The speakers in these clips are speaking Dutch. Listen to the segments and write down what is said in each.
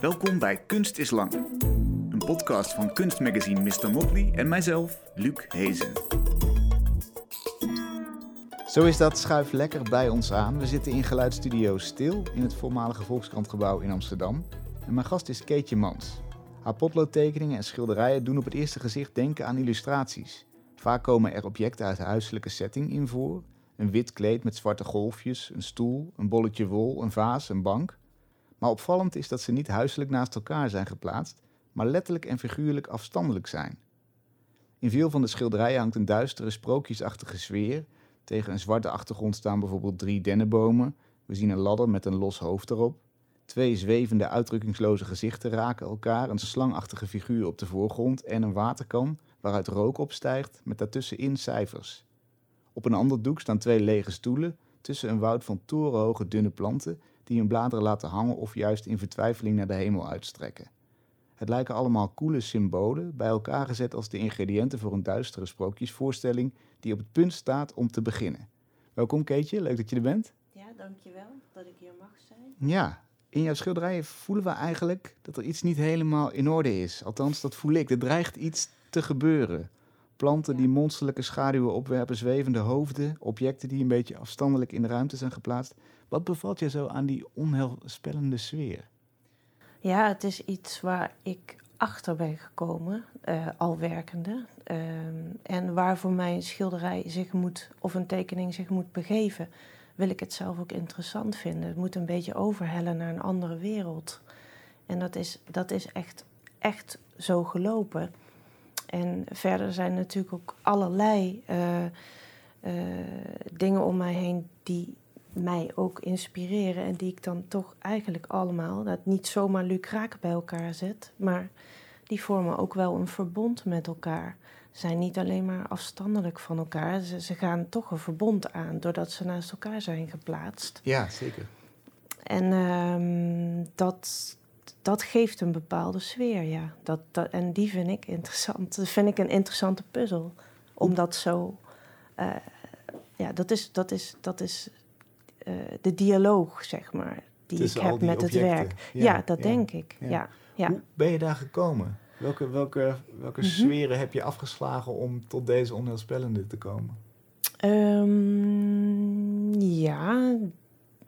Welkom bij Kunst is Lang. Een podcast van kunstmagazine Mr. Motley en mijzelf, Luc Hezen. Zo is dat, schuif lekker bij ons aan. We zitten in geluidsstudio Stil in het voormalige Volkskrantgebouw in Amsterdam. En mijn gast is Keetje Mans. Haar potloodtekeningen en schilderijen doen op het eerste gezicht denken aan illustraties. Vaak komen er objecten uit de huiselijke setting in voor. Een wit kleed met zwarte golfjes, een stoel, een bolletje wol, een vaas, een bank. Maar opvallend is dat ze niet huiselijk naast elkaar zijn geplaatst, maar letterlijk en figuurlijk afstandelijk zijn. In veel van de schilderijen hangt een duistere, sprookjesachtige sfeer. Tegen een zwarte achtergrond staan bijvoorbeeld drie dennenbomen. We zien een ladder met een los hoofd erop. Twee zwevende, uitdrukkingsloze gezichten raken elkaar, een slangachtige figuur op de voorgrond en een waterkan waaruit rook opstijgt met daartussenin cijfers. Op een ander doek staan twee lege stoelen tussen een woud van torenhoge dunne planten die hun bladeren laten hangen of juist in vertwijfeling naar de hemel uitstrekken. Het lijken allemaal koele symbolen, bij elkaar gezet als de ingrediënten voor een duistere sprookjesvoorstelling die op het punt staat om te beginnen. Welkom Keetje, leuk dat je er bent. Ja, dankjewel dat ik hier mag zijn. Ja, in jouw schilderijen voelen we eigenlijk dat er iets niet helemaal in orde is. Althans, dat voel ik. Er dreigt iets te gebeuren. Planten die monsterlijke schaduwen opwerpen, zwevende hoofden, objecten die een beetje afstandelijk in de ruimte zijn geplaatst. Wat bevalt je zo aan die onheilspellende sfeer? Ja, het is iets waar ik achter ben gekomen, uh, al werkende. Uh, en waar voor mij een schilderij zich moet, of een tekening zich moet begeven, wil ik het zelf ook interessant vinden. Het moet een beetje overhellen naar een andere wereld. En dat is, dat is echt, echt zo gelopen. En verder zijn natuurlijk ook allerlei uh, dingen om mij heen die mij ook inspireren en die ik dan toch eigenlijk allemaal, dat niet zomaar lucraak bij elkaar zet, maar die vormen ook wel een verbond met elkaar. Ze zijn niet alleen maar afstandelijk van elkaar, ze, ze gaan toch een verbond aan doordat ze naast elkaar zijn geplaatst. Ja, zeker. En um, dat, dat geeft een bepaalde sfeer, ja. Dat, dat, en die vind ik interessant. Dat vind ik een interessante puzzel. Om dat zo. Uh, ja, dat is, dat is, dat is uh, de dialoog, zeg maar, die Tussen ik heb met objecten. het werk. Ja, ja dat ja, denk ik. Ja. Ja, Hoe ben je daar gekomen? Welke, welke, welke mm -hmm. sferen heb je afgeslagen om tot deze onheilspellende te komen? Um, ja,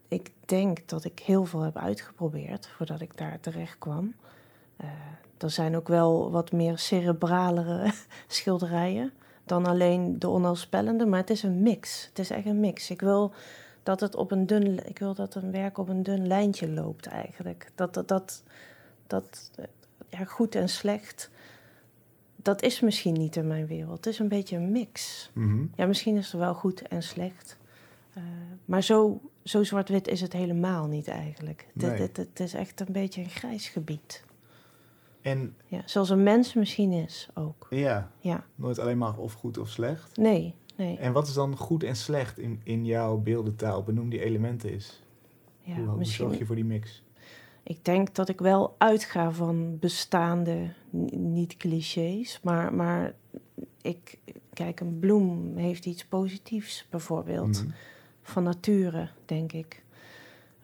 ik denk dat ik heel veel heb uitgeprobeerd voordat ik daar terecht kwam. Uh, er zijn ook wel wat meer cerebralere schilderijen dan alleen de onheilspellende, maar het is een mix. Het is echt een mix. Ik wil dat het op een dun, ik wil dat een werk op een dun lijntje loopt eigenlijk. Dat dat, dat, dat ja, goed en slecht, dat is misschien niet in mijn wereld. Het is een beetje een mix. Mm -hmm. Ja, misschien is er wel goed en slecht. Uh, maar zo, zo zwart-wit is het helemaal niet eigenlijk. Nee. Het, het, het, is echt een beetje een grijs gebied. En, ja, zoals een mens misschien is ook. Ja, ja. nooit alleen maar of goed of slecht. Nee, nee. En wat is dan goed en slecht in, in jouw beeldentaal? Benoem die elementen eens. Ja, hoe, zorg je voor die mix? Ik denk dat ik wel uitga van bestaande, niet clichés, maar, maar ik, kijk, een bloem heeft iets positiefs bijvoorbeeld. Mm -hmm. Van nature, denk ik.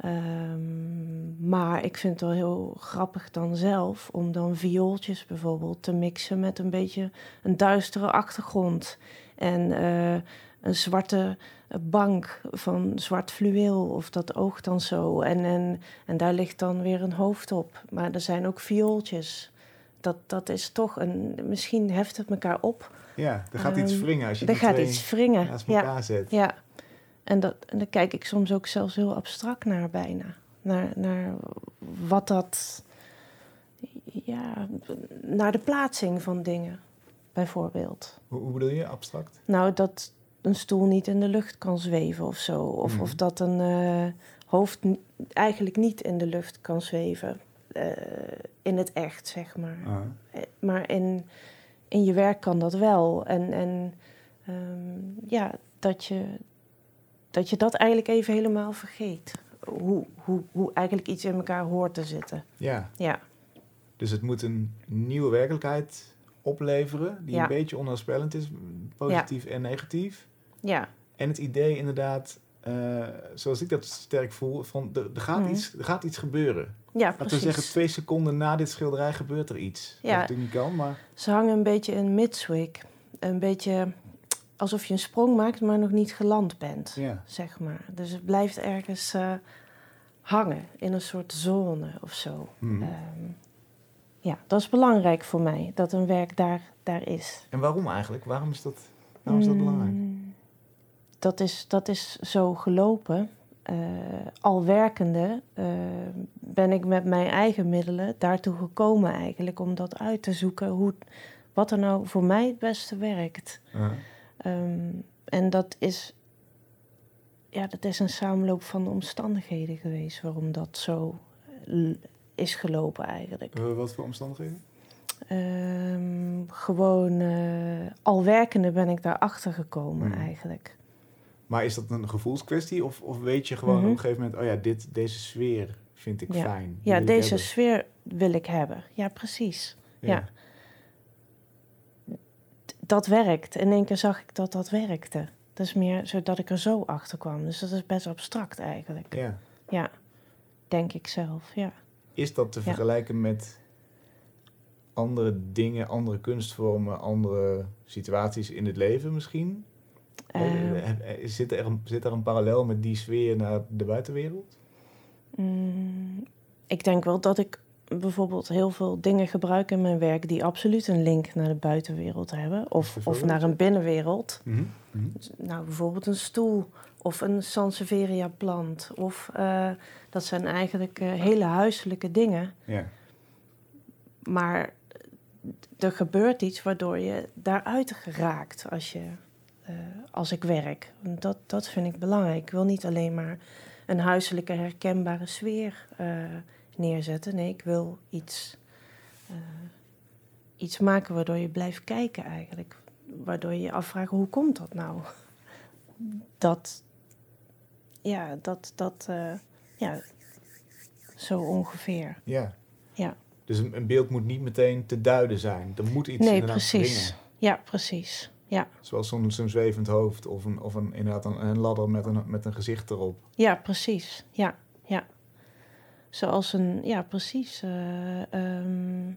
Um, maar ik vind het wel heel grappig dan zelf om dan viooltjes bijvoorbeeld te mixen met een beetje een duistere achtergrond. En uh, een zwarte bank van zwart fluweel of dat oogt dan zo. En, en, en daar ligt dan weer een hoofd op. Maar er zijn ook viooltjes. Dat, dat is toch een... Misschien heft het elkaar op. Ja, er gaat um, iets wringen als je er die gaat twee iets wringen. naast elkaar ja, zet. Ja, en, dat, en daar kijk ik soms ook zelfs heel abstract naar bijna. Naar, naar wat dat... Ja, naar de plaatsing van dingen, bijvoorbeeld. Hoe, hoe bedoel je, abstract? Nou, dat een stoel niet in de lucht kan zweven of zo. Of, Mhm. of dat een uh, hoofd eigenlijk niet in de lucht kan zweven. Uh, in het echt, zeg maar. Ah. Uh, maar in, in je werk kan dat wel. En, en um, ja, dat je, dat je dat eigenlijk even helemaal vergeet. Hoe, hoe, hoe eigenlijk iets in elkaar hoort te zitten. Ja. Ja. Dus het moet een nieuwe werkelijkheid opleveren... die Ja. een beetje onheilspellend is, positief en negatief. Ja, En het idee inderdaad eh, zoals ik dat sterk voel, van er, er, gaat Mhm. iets, er gaat iets gebeuren. Ja, Laten we precies. zeggen, twee seconden na dit schilderij gebeurt er iets. Ja. Dat natuurlijk niet kan, maar... Ze hangen een beetje in midswig. Een beetje alsof je een sprong maakt, maar nog niet geland bent, Ja. zeg maar. Dus het blijft ergens eh, hangen in een soort zone of zo. Ehm, ja, dat is belangrijk voor mij, dat een werk daar, daar is. En waarom eigenlijk? Waarom is dat, waarom is dat belangrijk? Mm, Dat is, dat is zo gelopen. Eh, al werkende eh, ben ik met mijn eigen middelen daartoe gekomen eigenlijk om dat uit te zoeken hoe, wat er nou voor mij het beste werkt. Ehm, en dat is, ja, dat is een samenloop van omstandigheden geweest waarom dat zo eh, is gelopen eigenlijk. Eh, wat voor omstandigheden? Ehm, gewoon eh, al werkende ben ik daarachter gekomen Mhm. eigenlijk. Maar is dat een gevoelskwestie? Of, of weet je gewoon Mhm. op een gegeven moment... oh ja, dit, deze sfeer vind ik Ja. fijn. Ja, deze hebben. sfeer wil ik hebben. Ja, precies. ja. Dat werkt. In één keer zag ik dat dat werkte. Dat is meer zodat ik er zo achter kwam. Dus dat is best abstract eigenlijk. ja. Ja, denk ik zelf. Ja. Is dat te Ja. vergelijken met andere dingen, andere kunstvormen, andere situaties in het leven misschien? Ehm, Eh, eh, zit, er een, zit er een parallel met die sfeer naar de buitenwereld? Mm, ik denk wel dat ik bijvoorbeeld heel veel dingen gebruik in mijn werk die absoluut een link naar de buitenwereld hebben. Of, of naar een binnenwereld. Mhm. Mhm. Nou, bijvoorbeeld een stoel of een Sansevieria plant. Of eh, dat zijn eigenlijk eh, hele huiselijke dingen. Ja. Maar er gebeurt iets waardoor je daaruit raakt als, je, eh, als ik werk. Dat, dat vind ik belangrijk. Ik wil niet alleen maar een huiselijke herkenbare sfeer eh, neerzetten. Nee, ik wil iets, iets maken waardoor je blijft kijken eigenlijk. Waardoor je je afvraagt, hoe komt dat nou? Dat, ja, dat, dat, ja, zo ongeveer. ja. Ja. Dus een, een beeld moet niet meteen te duiden zijn. Er moet iets Nee, inderdaad precies. Ja, precies. Ja, Zoals zo'n zo'n zwevend hoofd of, een, of een, inderdaad een, een ladder met een, met een gezicht erop. ja precies. Ja, ja. Zoals een, ja, precies. eh, ehm,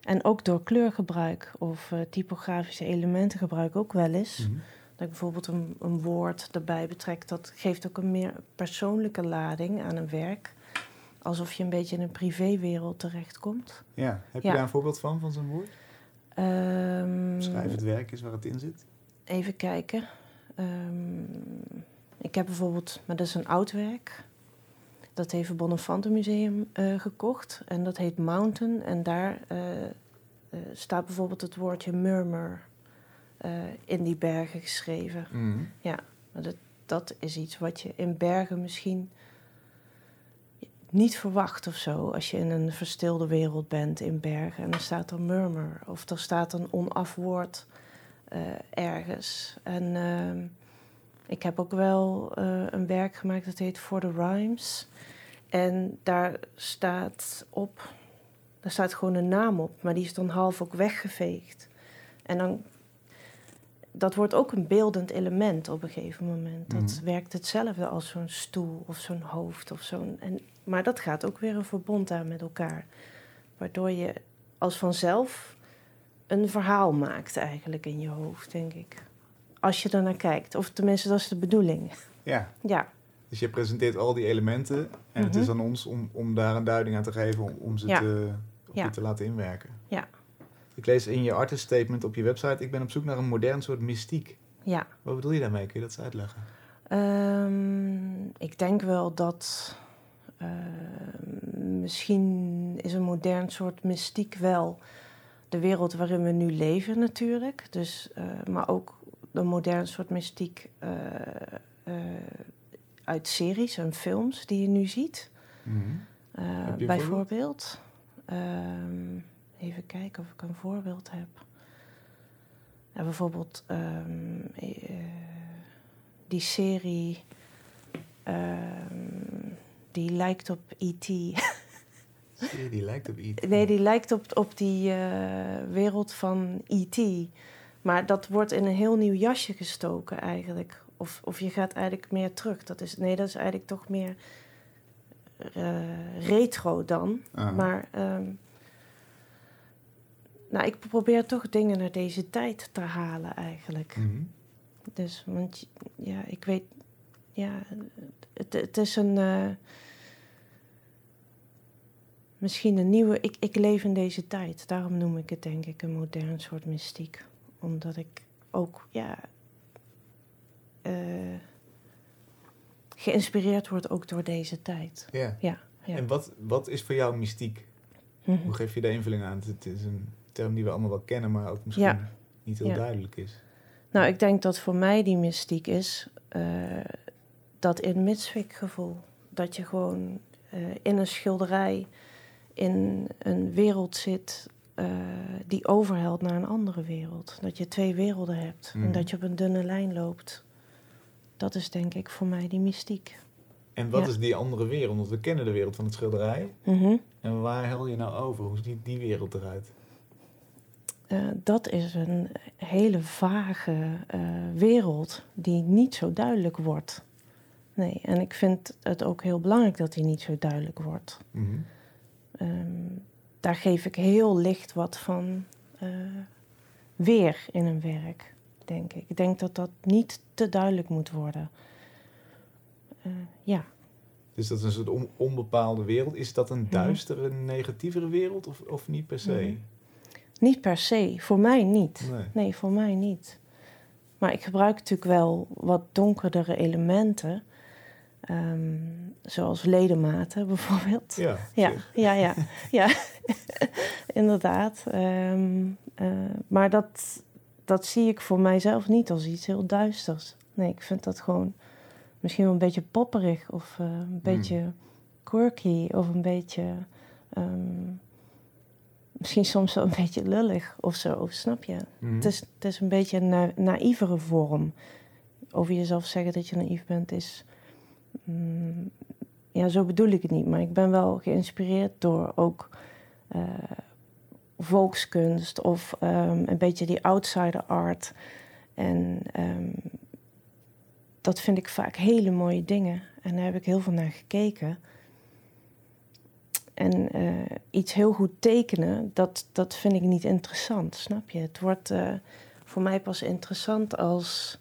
en ook door kleurgebruik of eh, typografische elementen gebruik ook wel eens. Mhm. Dat ik bijvoorbeeld een, een woord erbij betrek, dat geeft ook een meer persoonlijke lading aan een werk. Alsof je een beetje in een privéwereld terechtkomt. Ja. Heb Ja. je daar een voorbeeld van, van zo'n woord? Ehm, Schrijf het werk is waar het in zit. Even kijken. Ehm, ik heb bijvoorbeeld, maar dat is een oud werk. Dat heeft het Bonnefante Museum eh, gekocht. En dat heet Mountain. En daar eh, eh, staat bijvoorbeeld het woordje murmur eh, in die bergen geschreven. Mhm. Maar dat, dat is iets wat je in bergen misschien niet verwacht of zo. Als je in een verstilde wereld bent in bergen en er staat er murmur of er staat een onaf woord eh, ergens. En ehm, ik heb ook wel eh, een werk gemaakt dat heet For the Rhymes. En daar staat op, daar staat gewoon een naam op, maar die is dan half ook weggeveegd. En dan dat wordt ook een beeldend element op een gegeven moment. Dat Mhm. werkt hetzelfde als zo'n stoel of zo'n hoofd of zo'n. En, maar dat gaat ook weer een verbond aan met elkaar. Waardoor je als vanzelf een verhaal maakt eigenlijk in je hoofd, denk ik. Als je ernaar kijkt. Of tenminste, dat is de bedoeling. Ja. Ja, Dus je presenteert al die elementen en het Mhm. is aan ons om, om daar een duiding aan te geven, om, om ze Ja. te, Ja. te laten inwerken. Ja. Ik lees in je artist statement op je website, ik ben op zoek naar een modern soort mystiek. ja. Wat bedoel je daarmee? Kun je dat eens uitleggen? Ehm, ik denk wel dat ehm, misschien is een modern soort mystiek wel de wereld waarin we nu leven natuurlijk. Dus, eh, maar ook een modern soort mystiek eh, eh, uit series en films die je nu ziet. Mhm. Eh, een bijvoorbeeld. Even kijken of ik een voorbeeld heb. Bijvoorbeeld ehm, eh, die serie ehm, die lijkt op E E.T. Je, die lijkt op iets. nee, die lijkt op, op die eh, wereld van E.T. Maar dat wordt in een heel nieuw jasje gestoken eigenlijk. Of, of je gaat eigenlijk meer terug. Dat is, nee, dat is eigenlijk toch meer eh, retro dan. Ah. Maar ehm, nou, ik probeer toch dingen naar deze tijd te halen eigenlijk. Mhm. Dus, want ja, ik weet, ja, het, het is een, eh, misschien een nieuwe, ik, ik leef in deze tijd. Daarom noem ik het denk ik een modern soort mystiek. Omdat ik ook, ja, eh, geïnspireerd word ook door deze tijd. Ja. Ja, ja. En wat, wat is voor jou mystiek? Mhm. Hoe geef je daar invulling aan? Het is een term die we allemaal wel kennen, maar ook misschien Ja. niet heel Ja. duidelijk is. Nou, ik denk dat voor mij die mystiek is eh, dat in Mitswik gevoel. Dat je gewoon eh, in een schilderij in een wereld zit eh, die overhelt naar een andere wereld. Dat je twee werelden hebt Mhm. en dat je op een dunne lijn loopt. Dat is denk ik voor mij die mystiek. En wat Ja. is die andere wereld? Want we kennen de wereld van het schilderij. Mhm. En waar hel je nou over? Hoe ziet die wereld eruit? Eh, dat is een hele vage eh, wereld die niet zo duidelijk wordt. Nee, en ik vind het ook heel belangrijk dat die niet zo duidelijk wordt. Mhm. Ehm, daar geef ik heel licht wat van eh, weer in een werk, denk ik. Ik denk dat dat niet te duidelijk moet worden. Ja, Dus dat is een soort on- onbepaalde wereld. Is dat een Mhm. duistere, negatievere wereld of, of niet per se? Niet per se. Voor mij niet. Nee. Nee, voor mij niet. Maar ik gebruik natuurlijk wel wat donkerdere elementen. ehm, zoals ledematen bijvoorbeeld. Ja, Ja, ja, ja, ja. inderdaad. Ehm, eh, maar dat, dat zie ik voor mijzelf niet als iets heel duisters. Nee, ik vind dat gewoon misschien wel een beetje popperig of eh, een beetje quirky of een beetje. ehm, misschien soms wel een beetje lullig of zo, snap je? Mhm. Het, is, het is een beetje een na naïvere vorm. Over jezelf zeggen dat je naïef bent is. mm, ja, zo bedoel ik het niet. Maar ik ben wel geïnspireerd door ook eh, volkskunst of ehm, een beetje die outsider art. En ehm, dat vind ik vaak hele mooie dingen. En daar heb ik heel veel naar gekeken. En eh, iets heel goed tekenen, dat, dat vind ik niet interessant, snap je? Het wordt eh, voor mij pas interessant als...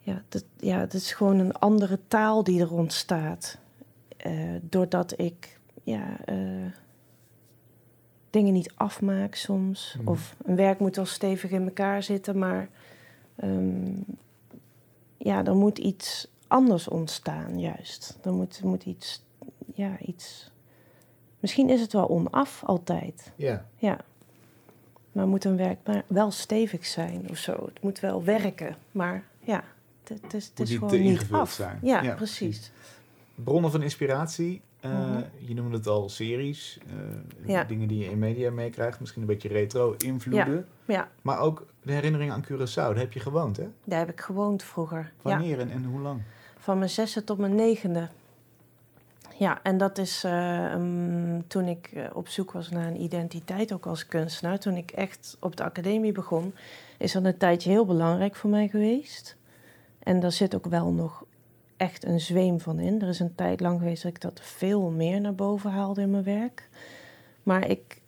Ja, dat, ja, het is gewoon een andere taal die er ontstaat. Eh, doordat ik ja, dingen niet afmaak soms. Mhm. Of een werk moet wel stevig in elkaar zitten, maar... ehm, ja, er moet iets anders ontstaan, juist. Er moet, er moet iets ja, iets. Misschien is het wel onaf altijd. Ja. Ja. Maar moet een werk maar wel stevig zijn of zo. Het moet wel werken. Maar ja, het, is, het is gewoon niet af. zijn. Ja, Ja, precies. Bronnen van inspiratie. eh, Mhm. Je noemde het al series. eh, Ja. Dingen die je in media meekrijgt. Misschien een beetje retro-invloeden. Ja, Maar ook de herinnering aan Curaçao. Daar heb je gewoond, hè? daar heb ik gewoond vroeger. Ja, Wanneer en, en hoe lang? van mijn zesde tot mijn negende. Ja, en dat is ehm, toen ik eh, op zoek was naar een identiteit, ook als kunstenaar. Toen ik echt op de academie begon, is dat een tijdje heel belangrijk voor mij geweest. En daar zit ook wel nog echt een zweem van in. Er is een tijd lang geweest dat ik dat veel meer naar boven haalde in mijn werk. Maar ik,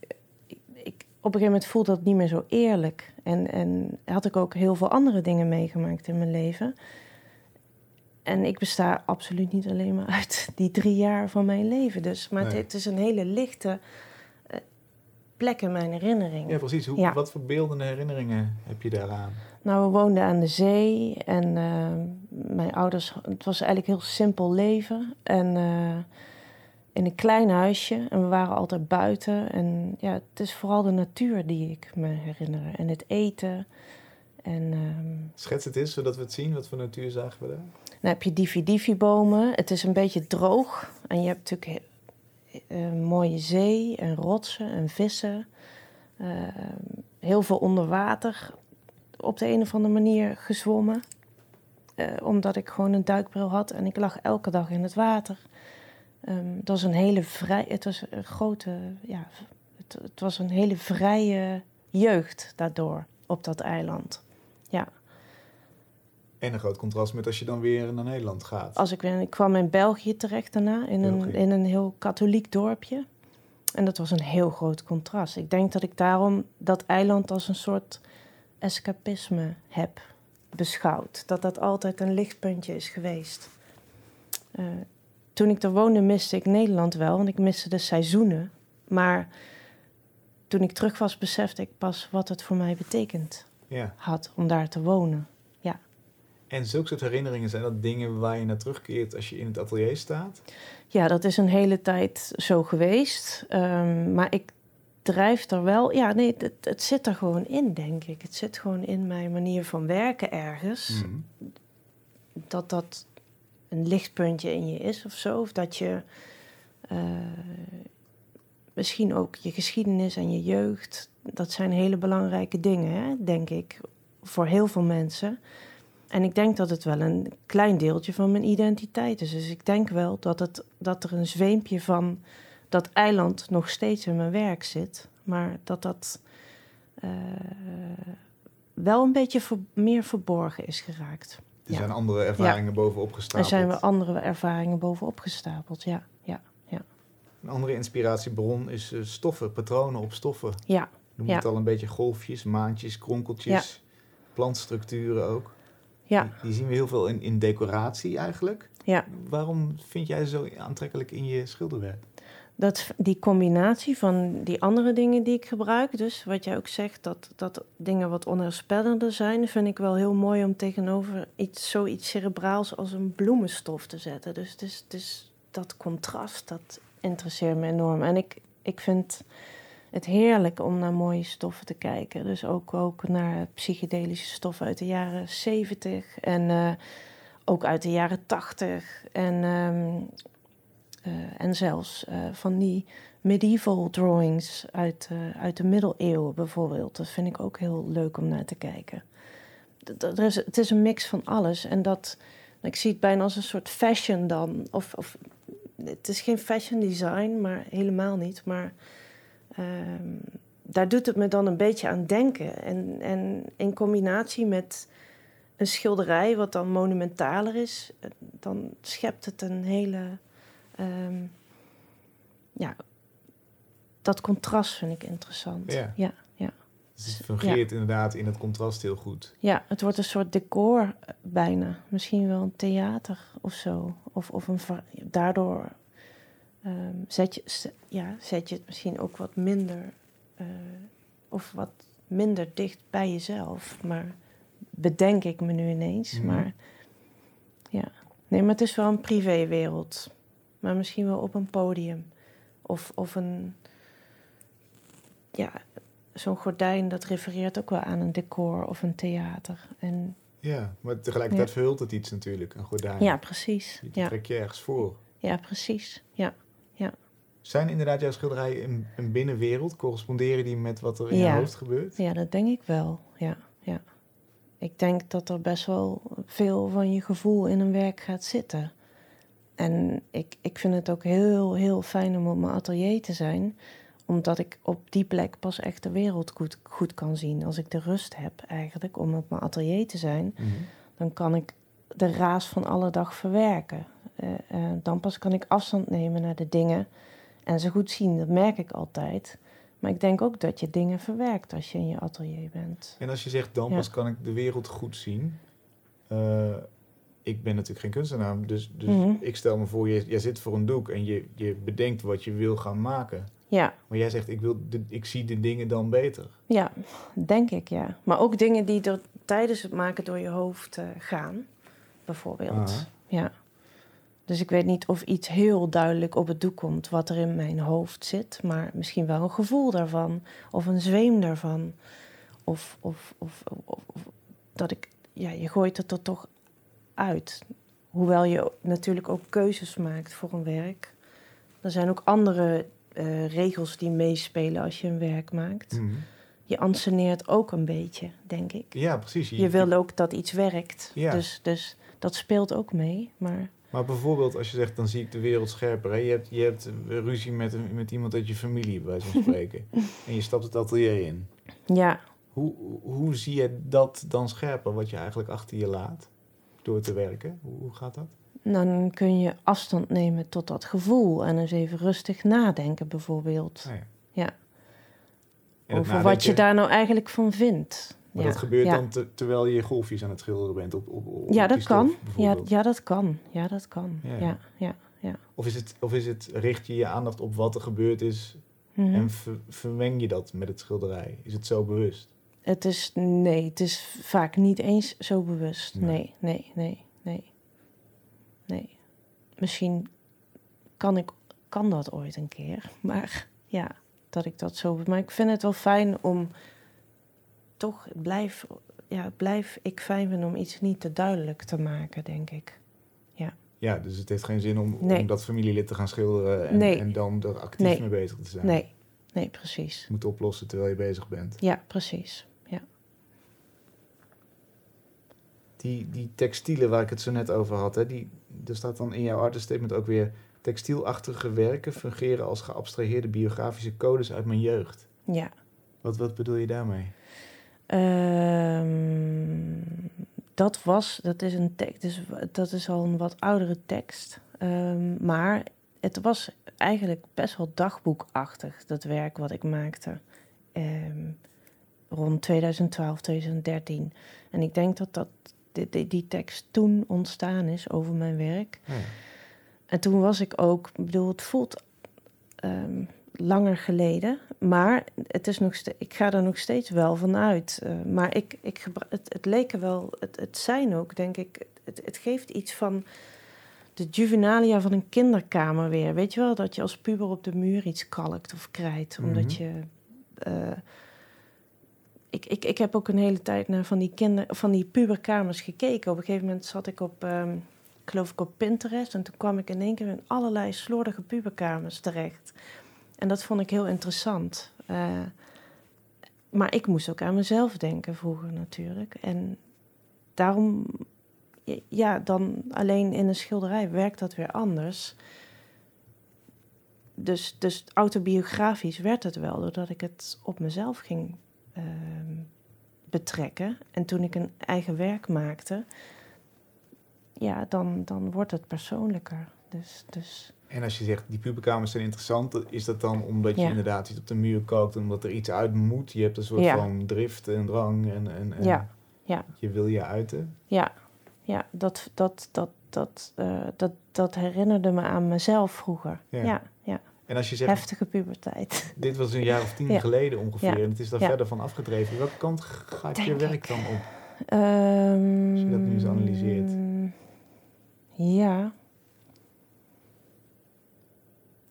ik, ik- op een gegeven moment voelde dat niet meer zo eerlijk. En, en had ik ook heel veel andere dingen meegemaakt in mijn leven. En ik besta absoluut niet alleen maar uit die drie jaar van mijn leven. Dus, maar Nee. het, is een hele lichte eh, plek in mijn herinnering. Ja, precies. Hoe, Ja. Wat voor beeldende herinneringen heb je daaraan? Nou, we woonden aan de zee en eh, mijn ouders, het was eigenlijk een heel simpel leven. En eh, in een klein huisje en we waren altijd buiten. En ja, het is vooral de natuur die ik me herinner. En het eten. En ehm, Schets het eens, zodat we het zien. Wat voor natuur zagen we daar? Dan heb je diffie-diffie-bomen. Het is een beetje droog. En je hebt natuurlijk he- eh, mooie zee en rotsen en vissen. Eh, heel veel onder water op de een of andere manier gezwommen. Eh, omdat ik gewoon een duikbril had en ik lag elke dag in het water. Ehm, het was een hele vrij, het was een grote, ja, het was een hele vrije jeugd daardoor op dat eiland. Ja. En een groot contrast met als je dan weer naar Nederland gaat. Als ik, weer, ik kwam in België terecht daarna, in een, in een heel katholiek dorpje. En dat was een heel groot contrast. Ik denk dat ik daarom dat eiland als een soort escapisme heb beschouwd. Dat dat altijd een lichtpuntje is geweest. Eh, toen ik er woonde miste ik Nederland wel, want ik miste de seizoenen. Maar toen ik terug was besefte ik pas wat het voor mij betekend Ja. had om daar te wonen. En zulke soort herinneringen zijn dat dingen waar je naar terugkeert als je in het atelier staat? Ja, dat is een hele tijd zo geweest. Ehm, maar ik drijf er wel. Ja, nee, het, het zit er gewoon in, denk ik. Het zit gewoon in mijn manier van werken ergens. Mhm. Dat dat een lichtpuntje in je is of zo. Of dat je eh, misschien ook je geschiedenis en je jeugd. Dat zijn hele belangrijke dingen, hè, denk ik, voor heel veel mensen. En ik denk dat het wel een klein deeltje van mijn identiteit is. Dus ik denk wel dat, het, dat er een zweempje van dat eiland nog steeds in mijn werk zit. Maar dat dat eh, wel een beetje ver- meer verborgen is geraakt. Er Ja. zijn andere ervaringen bovenop gestapeld. Er zijn weer andere ervaringen bovenop gestapeld. Ja, ja, ja. Een andere inspiratiebron is eh, stoffen, patronen op stoffen. ja. Noem Ja. het al een beetje golfjes, maantjes, kronkeltjes, plantstructuren ook. Ja. Die, zien we heel veel in, in decoratie eigenlijk. Ja. Waarom vind jij ze zo aantrekkelijk in je schilderwerk? Dat, die combinatie van die andere dingen die ik gebruik, dus wat jij ook zegt, dat, dat dingen wat onheilspellender zijn, vind ik wel heel mooi om tegenover iets, zoiets cerebraals als een bloemenstof te zetten. Dus het is, is dat contrast, dat interesseert me enorm. En ik, ik vind het heerlijk om naar mooie stoffen te kijken. Dus ook, ook naar psychedelische stoffen uit de jaren 70 en eh, ook uit de jaren 80. En ehm, eh, en zelfs eh, van die medieval drawings uit, uit de middeleeuwen bijvoorbeeld. Dat vind ik ook heel leuk om naar te kijken. Is, het is een mix van alles. En dat, ik zie het bijna als een soort fashion dan. Of, of, het is geen fashion design, maar helemaal niet. Maar ehm, daar doet het me dan een beetje aan denken. En, en in combinatie met een schilderij wat dan monumentaler is... eh, dan schept het een hele... Ehm, ja, dat contrast vind ik interessant. Ja. ja, ja. Dus het fungeert inderdaad in het contrast heel goed. Ja, het wordt een soort decor eh, bijna. Misschien wel een theater of zo. Of, of een, daardoor ehm, zet, je, ja, zet je het misschien ook wat minder... eh, of wat minder dicht bij jezelf. Maar bedenk ik me nu ineens. Mhm. Maar ja, nee, maar het is wel een privéwereld. Maar misschien wel op een podium. Of, of een... Ja, zo'n gordijn, dat refereert ook wel aan een decor of een theater. En Ja, maar tegelijkertijd Ja. verhult het iets natuurlijk, een gordijn. ja, precies. Die Ja, trek je ergens voor. ja precies. Ja. Zijn inderdaad jouw schilderijen een, een binnenwereld? Corresponderen die met wat er in je hoofd gebeurt? ja, dat denk ik wel. Ja, ja. Ik denk dat er best wel veel van je gevoel in een werk gaat zitten. En ik, ik vind het ook heel, heel fijn om op mijn atelier te zijn. Omdat ik op die plek pas echt de wereld goed, goed kan zien. Als ik de rust heb eigenlijk om op mijn atelier te zijn... Mhm. dan kan ik de raas van alle dag verwerken. Eh, eh, dan pas kan ik afstand nemen naar de dingen en ze goed zien. Dat merk ik altijd. Maar ik denk ook dat je dingen verwerkt als je in je atelier bent. En als je zegt, dan Ja. pas kan ik de wereld goed zien. Eh, ik ben natuurlijk geen kunstenaar, dus, dus Mhm. ik stel me voor, je, jij zit voor een doek en je, je bedenkt wat je wil gaan maken. Ja, Maar jij zegt, ik, wil de, ik zie de dingen dan beter. ja, denk ik, ja. Maar ook dingen die tijdens het maken door je hoofd eh, gaan, bijvoorbeeld. Aha. Ja. Dus ik weet niet of iets heel duidelijk op het doek komt wat er in mijn hoofd zit, maar misschien wel een gevoel daarvan, of een zweem daarvan. Of, of, of, of, of dat ik, ja, je gooit het er toch uit. Hoewel je natuurlijk ook keuzes maakt voor een werk. Er zijn ook andere eh, regels die meespelen als je een werk maakt. Mhm. Je anseneert ook een beetje, denk ik. Ja, precies. Je wil ook dat iets werkt. Ja. Dus, dus dat speelt ook mee. Maar Maar bijvoorbeeld als je zegt, dan zie ik de wereld scherper. Hè? Je, hebt, je hebt ruzie met, met iemand uit je familie, bij zo'n spreken. en je stapt het atelier in. ja, Hoe, hoe zie je dat dan scherper, wat je eigenlijk achter je laat? door te werken? Hoe, hoe gaat dat? Dan kun je afstand nemen tot dat gevoel en eens even rustig nadenken, bijvoorbeeld. Nou ja. Ja. Over wat je daar nou eigenlijk van vindt. Maar ja. dat gebeurt ja. dan te- terwijl je golfjes aan het schilderen bent op, op, op Ja, dat kan. Ja, ja, dat kan. Ja, dat kan. Ja. Ja, ja. Of, is het, of is het, richt je je aandacht op wat er gebeurd is Mhm. en ver- vermeng je dat met het schilderij? Is het zo bewust? Het is, nee, het is vaak niet eens zo bewust. Nee. Nee, nee, nee, nee. Nee. Misschien kan ik kan dat ooit een keer. Maar ja, dat ik dat zo... Maar ik vind het wel fijn om toch... Blijf, ja, blijf ik fijn vinden om iets niet te duidelijk te maken, denk ik. Ja, dus het heeft geen zin om, Nee. om dat familielid te gaan schilderen en, Nee. en dan er actief Nee. mee bezig te zijn. Nee, nee, precies. Je moet oplossen terwijl je bezig bent. Ja, precies. Ja. Die, die textielen waar ik het zo net over had, hè, die, er staat dan in jouw artist statement ook weer... textielachtige werken fungeren als geabstraheerde biografische codes uit mijn jeugd. Ja. Wat, wat bedoel je daarmee? Ehm, dat was, dat is een tekst, dus dat is al een wat oudere tekst. Ehm, maar het was eigenlijk best wel dagboekachtig, dat werk wat ik maakte. Ehm, rond 2012, 2013. En ik denk dat, dat die, die, die tekst toen ontstaan is over mijn werk. Ja. En toen was ik ook, ik bedoel, het voelt langer geleden, maar het is nog ik ga er nog steeds wel van uit. Eh, maar ik, ik het, het leek er wel, het, het zijn ook, denk ik, het, het geeft iets van de juvenalia van een kinderkamer weer. Weet je wel, dat je als puber op de muur iets kalkt of krijt, omdat Mhm. je. eh, ik, ik, ik heb ook een hele tijd naar van die, kinder, van die puberkamers gekeken. Op een gegeven moment zat ik op, ik geloof ik op Pinterest. En toen kwam ik in één keer in allerlei slordige puberkamers terecht. En dat vond ik heel interessant. Eh, maar ik moest ook aan mezelf denken vroeger natuurlijk. En daarom, ja, dan alleen in een schilderij werkt dat weer anders. Dus, dus autobiografisch werd het wel, doordat ik het op mezelf ging ehm, betrekken. En toen ik een eigen werk maakte, ja, dan, dan wordt het persoonlijker. Dus, dus En als je zegt, die puberkamers zijn interessant, is dat dan omdat je Ja. inderdaad iets op de muur kookt, omdat er iets uit moet? Je hebt een soort Ja. van drift en drang en, en, en Ja, ja. je wil je uiten. Ja, ja dat, dat, dat, dat, eh, dat, dat herinnerde me aan mezelf vroeger. Ja. Ja, En als je zegt, heftige puberteit. dit was een jaar of tien geleden ongeveer Ja. en het is daar verder van afgedreven, welke kant gaat je werk dan op? Ehm, Als je dat nu eens analyseert. Ja.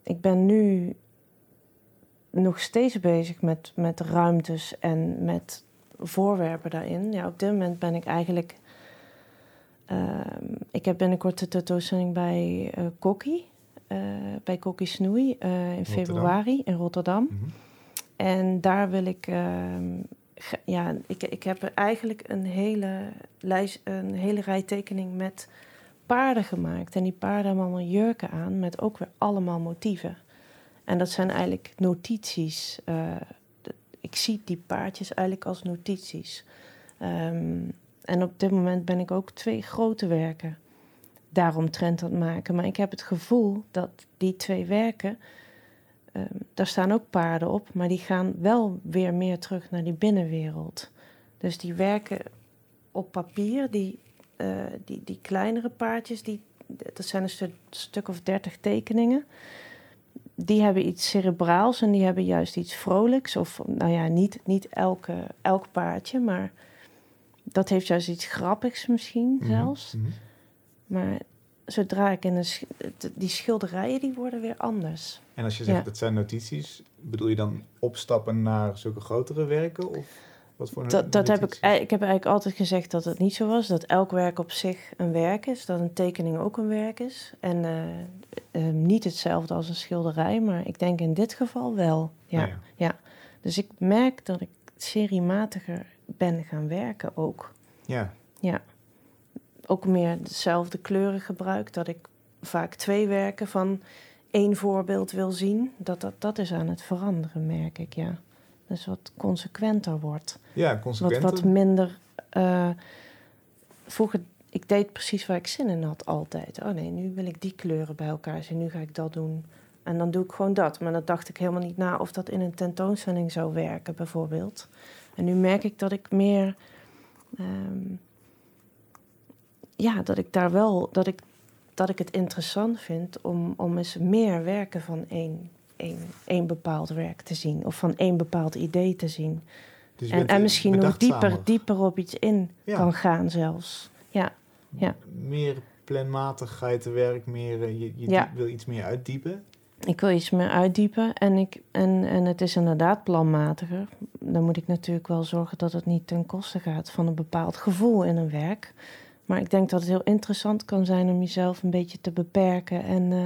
Ik ben nu nog steeds bezig met, met ruimtes en met voorwerpen daarin. Ja, op dit moment ben ik eigenlijk... ehm, ik heb binnenkort de tentoonstelling bij Kokkie. eh, bij Kokkie Snoei eh, in Rotterdam. februari in Rotterdam. Mhm. En daar wil ik, ehm, ja, ik, ik heb eigenlijk een hele, lijst, een hele rij tekening met paarden gemaakt. En die paarden hebben allemaal jurken aan met ook weer allemaal motieven. En dat zijn eigenlijk notities. eh, ik zie die paardjes eigenlijk als notities. Ehm, en op dit moment ben ik ook twee grote werken daaromtrent aan het maken. Maar ik heb het gevoel dat die twee werken Ehm, daar staan ook paarden op, maar die gaan wel weer meer terug naar die binnenwereld. Dus die werken op papier, die, eh, die, die kleinere paardjes, die, dat zijn een stu- stuk of dertig tekeningen. Die hebben iets cerebraals en die hebben juist iets vrolijks. Of nou ja, niet, niet elke, elk paardje, maar dat heeft juist iets grappigs misschien Mhm. zelfs. Mhm. Maar zodra ik in een, sch- die schilderijen, die worden weer anders. En als je zegt Ja. dat zijn notities, bedoel je dan opstappen naar zulke grotere werken? Of wat voor Dat, dat heb ik, ik heb eigenlijk altijd gezegd dat het niet zo was. Dat elk werk op zich een werk is. Dat een tekening ook een werk is. En eh, eh, niet hetzelfde als een schilderij. Maar ik denk in dit geval wel. Ja. Nou ja. Dus ik merk dat ik seriematiger ben gaan werken ook. Ja. Ook meer dezelfde kleuren gebruik. Dat ik vaak twee werken van één voorbeeld wil zien. Dat, dat, dat is aan het veranderen, merk ik, ja. Dus wat consequenter wordt. ja, Wat, consequent. wat minder. eh, vroeger, ik deed precies waar ik zin in had altijd. Oh nee, nu wil ik die kleuren bij elkaar zien, nu ga ik dat doen. En dan doe ik gewoon dat. Maar dan dacht ik helemaal niet na of dat in een tentoonstelling zou werken, bijvoorbeeld. En nu merk ik dat ik meer. ehm, ja, dat ik daar wel. Dat ik, dat ik het interessant vind om, om eens meer werken van één, één, één bepaald werk te zien. Of van één bepaald idee te zien. Dus En, en misschien nog dieper, dieper op iets in Ja. kan gaan zelfs. Ja, ja. Meer planmatig ga je te werk, meer, eh, je, je Ja. wil iets meer uitdiepen. ik wil iets meer uitdiepen. En, ik, en, en het is inderdaad planmatiger. Dan moet ik natuurlijk wel zorgen dat het niet ten koste gaat van een bepaald gevoel in een werk. Maar ik denk dat het heel interessant kan zijn om jezelf een beetje te beperken. En, eh,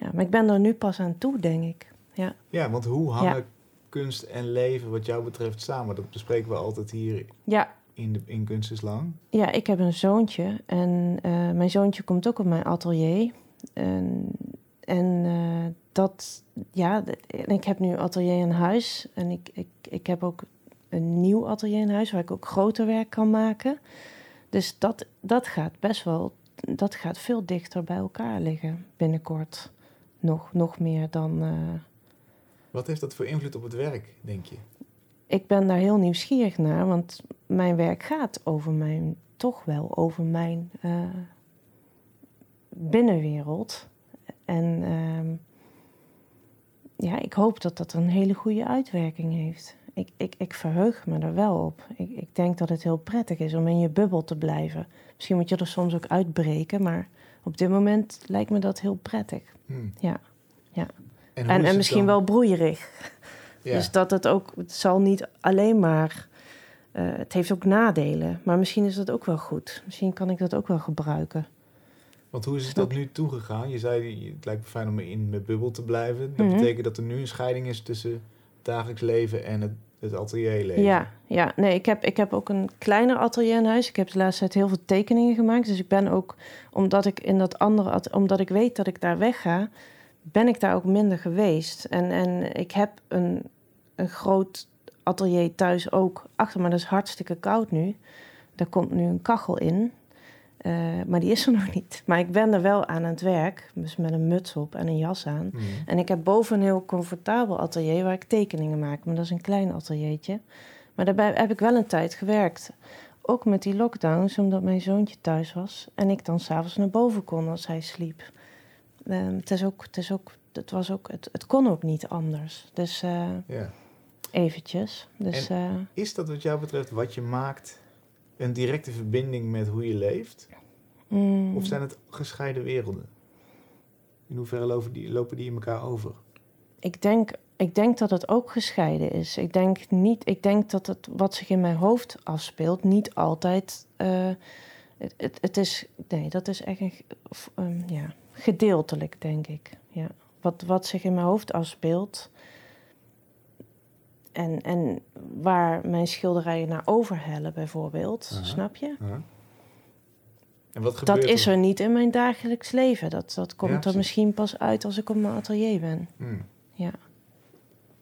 ja, maar ik ben er nu pas aan toe, denk ik. Ja, Ja, want hoe hangen kunst en leven wat jou betreft samen? Dat bespreken we altijd hier ja in, de, in Kunst is Lang. Ja, ik heb een zoontje en eh, mijn zoontje komt ook op mijn atelier. En, en eh, dat, ja, ik heb nu atelier in huis en ik, ik, ik heb ook een nieuw atelier in huis waar ik ook groter werk kan maken. Dus dat, dat gaat best wel, dat gaat veel dichter bij elkaar liggen binnenkort. Nog, nog meer dan. eh, Wat heeft dat voor invloed op het werk, denk je? ik ben daar heel nieuwsgierig naar, want mijn werk gaat over mijn, toch wel over mijn eh, binnenwereld. En ehm, ja, ik hoop dat dat een hele goede uitwerking heeft. Ik, ik, ik verheug me er wel op. Ik, ik denk dat het heel prettig is om in je bubbel te blijven. Misschien moet je er soms ook uitbreken, maar op dit moment lijkt me dat heel prettig. Hmm. Ja, ja. En, misschien dan? wel broeierig. Ja. Dus dat het ook, het zal niet alleen maar, eh, het heeft ook nadelen, maar misschien is dat ook wel goed. Misschien kan ik dat ook wel gebruiken. Want hoe is het tot nu toegegaan? Je zei, het lijkt me fijn om in mijn bubbel te blijven. Dat Mhm. betekent dat er nu een scheiding is tussen dagelijks leven en het, het atelierleven. Ja, ja, nee, ik heb, ik heb ook een kleiner atelier in huis. Ik heb de laatste tijd heel veel tekeningen gemaakt. Dus ik ben ook, omdat ik in dat andere, at- omdat ik weet dat ik daar wegga, ben ik daar ook minder geweest. En, en ik heb een, een groot atelier thuis ook achter, maar dat is hartstikke koud nu. Daar komt nu een kachel in. Eh, maar die is er nog niet. Maar ik ben er wel aan het werk. Dus met een muts op en een jas aan. Hmm. En ik heb boven een heel comfortabel atelier waar ik tekeningen maak. Maar dat is een klein ateliertje. Maar daarbij heb ik wel een tijd gewerkt. Ook met die lockdowns, omdat mijn zoontje thuis was. En ik dan s'avonds naar boven kon als hij sliep. Ehm, het, is ook, het, is ook, het, was ook, het, het kon ook niet anders. Dus eh, Ja. eventjes. Dus, eh, Is dat wat jou betreft wat je maakt een directe verbinding met hoe je leeft? mm, Of zijn het gescheiden werelden? In hoeverre lopen die, lopen die in elkaar over? Ik denk, ik denk dat het ook gescheiden is. Ik denk, niet, ik denk dat het wat zich in mijn hoofd afspeelt niet altijd. eh, het, het, het is. Nee, dat is echt een, ehm, ja, gedeeltelijk, denk ik. Ja. Wat, wat zich in mijn hoofd afspeelt. En, en waar mijn schilderijen naar overhellen, bijvoorbeeld. Aha. Snap je? En wat gebeurt Dat is er niet in mijn dagelijks leven. Dat, dat komt Ja, er misschien pas uit als ik op mijn atelier ben Hmm.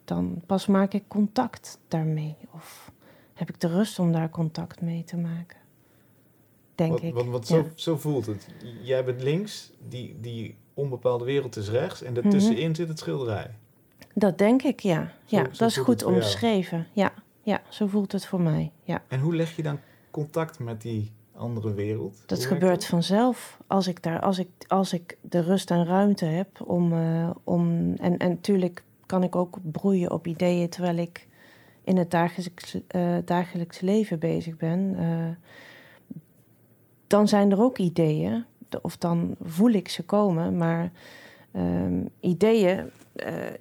dan pas maak ik contact daarmee. Of heb ik de rust om daar contact mee te maken. Denk ik. want, want ja. zo, zo voelt het. Jij bent links, die, die onbepaalde wereld is rechts... en daartussenin zit het schilderij. Dat denk ik, ja. Ja, zo dat is goed omschreven. Ja, ja, zo voelt het voor mij. Ja. En hoe leg je dan contact met die andere wereld? Dat gebeurt vanzelf als ik, daar, als, ik, als ik de rust en ruimte heb om. eh, om en, en natuurlijk kan ik ook broeien op ideeën terwijl ik in het dagelijks, eh, dagelijks leven bezig ben. Eh, dan zijn er ook ideeën, de- of dan voel ik ze komen, maar ehm, ideeën,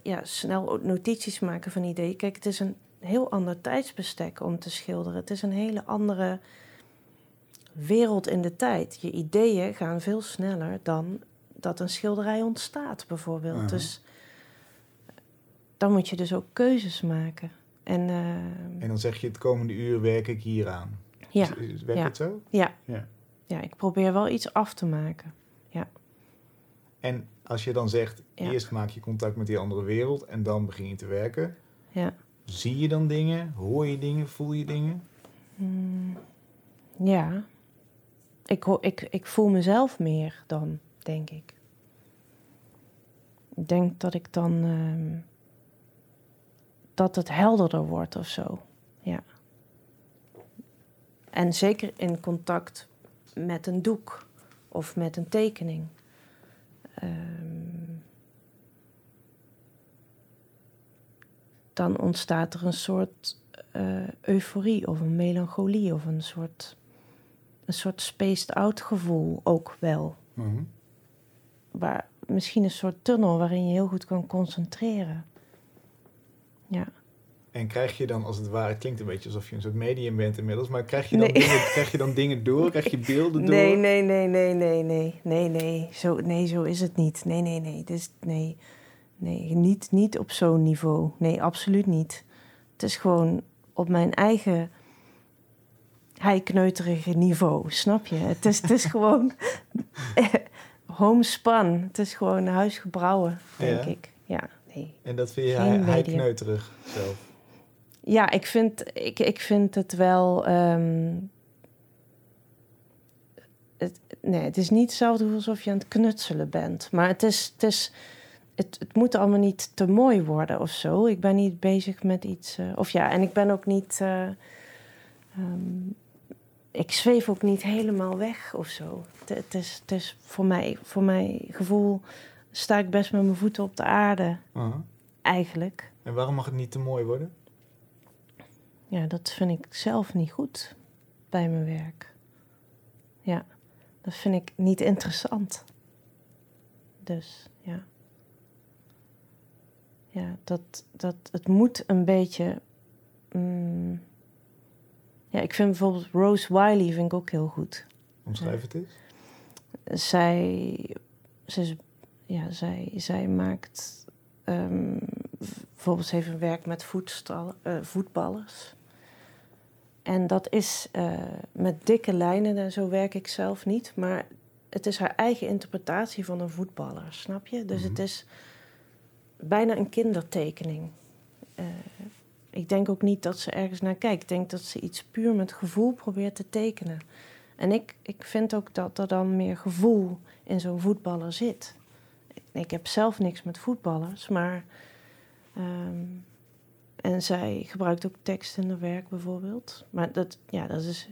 ja, snel notities maken van ideeën. Kijk, het is een heel ander tijdsbestek om te schilderen. Het is een hele andere wereld in de tijd. Je ideeën gaan veel sneller dan dat een schilderij ontstaat, bijvoorbeeld. Aha. Dus dan moet je dus ook keuzes maken. En eh, En dan zeg je, het komende uur werk ik hier aan. ja, Werkt Ja. het zo? ja. Ja. ja, ik probeer wel iets af te maken. En als je dan zegt, Ja. eerst maak je contact met die andere wereld... en dan begin je te werken... Ja. Zie je dan dingen? Hoor je dingen? Voel je dingen? Mm, ja. ik, ik, ik voel mezelf meer dan, denk ik. Ik denk dat ik dan. ehm, dat het helderder wordt of zo. Ja. En zeker in contact met een doek of met een tekening. Ehm, dan ontstaat er een soort eh, euforie of een melancholie of een soort, een soort spaced out gevoel ook wel. Mhm. Waar, misschien een soort tunnel waarin je heel goed kan concentreren. Ja. En krijg je dan, als het ware, het klinkt een beetje alsof je een soort medium bent inmiddels, maar krijg je dan, Nee. dingen, krijg je dan dingen door? Krijg je beelden door? Nee, nee, nee, nee, nee, nee, nee, nee. Zo, nee, zo is het niet. Nee, nee, nee. Dus, nee, nee niet, niet op zo'n niveau. Nee, absoluut niet. Het is gewoon op mijn eigen heikneuterige niveau, snap je? Het is, het is gewoon homespun. Het is gewoon huisgebrouwen, denk Ja. ik. Ja, nee. En dat vind je Geen hij, medium. kneuterig zelf? Ja, ik vind, ik, ik vind het wel. ehm, het, nee, het is niet hetzelfde alsof je aan het knutselen bent. Maar het, is, het, is, het, het moet allemaal niet te mooi worden of zo. Ik ben niet bezig met iets. eh, of ja, en ik ben ook niet. eh, ehm, ik zweef ook niet helemaal weg of zo. Het, is, het is voor mij, voor mijn gevoel. sta ik best met mijn voeten op de aarde, eigenlijk. En waarom mag het niet te mooi worden? Ja, dat vind ik zelf niet goed bij mijn werk. Ja, dat vind ik niet interessant. Dus ja. Ja, dat, dat, het moet een beetje. mm, ja, ik vind bijvoorbeeld Rose Wiley vind ik ook heel goed. Omschrijf het eens. Zij, ze is, ja, zij, zij maakt ehm, bijvoorbeeld ze heeft een werk met voetstal- eh, voetballers. En dat is eh, met dikke lijnen, en zo werk ik zelf niet. Maar het is haar eigen interpretatie van een voetballer, snap je? Dus het Mhm. is bijna een kindertekening. Eh, ik denk ook niet dat ze ergens naar kijkt. Ik denk dat ze iets puur met gevoel probeert te tekenen. En ik, ik vind ook dat er dan meer gevoel in zo'n voetballer zit. Ik heb zelf niks met voetballers, maar. ehm, en zij gebruikt ook tekst in haar werk bijvoorbeeld. Maar dat, ja, dat is